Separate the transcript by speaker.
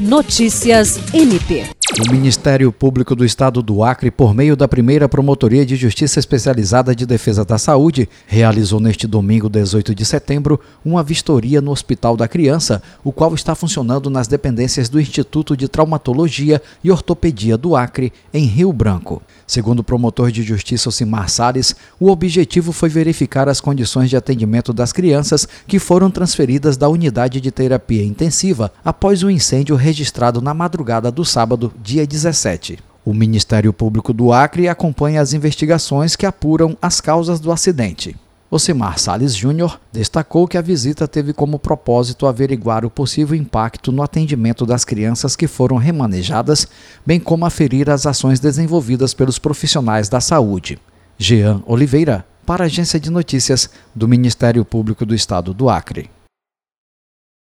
Speaker 1: Notícias MP.
Speaker 2: O Ministério Público do Estado do Acre, por meio da primeira Promotoria de Justiça Especializada de Defesa da Saúde, realizou neste domingo, 18 de setembro, uma vistoria no Hospital da Criança, o qual está funcionando nas dependências do Instituto de Traumatologia e Ortopedia do Acre, em Rio Branco. Segundo o promotor de justiça Osimar Salles, o objetivo foi verificar as condições de atendimento das crianças que foram transferidas da unidade de terapia intensiva após o um incêndio registrado na madrugada do sábado, dia 17. O Ministério Público do Acre acompanha as investigações que apuram as causas do acidente. Osimar Salles Júnior destacou que a visita teve como propósito averiguar o possível impacto no atendimento das crianças que foram remanejadas, bem como aferir as ações desenvolvidas pelos profissionais da saúde. Jean Oliveira, para a Agência de Notícias do Ministério Público do Estado do Acre.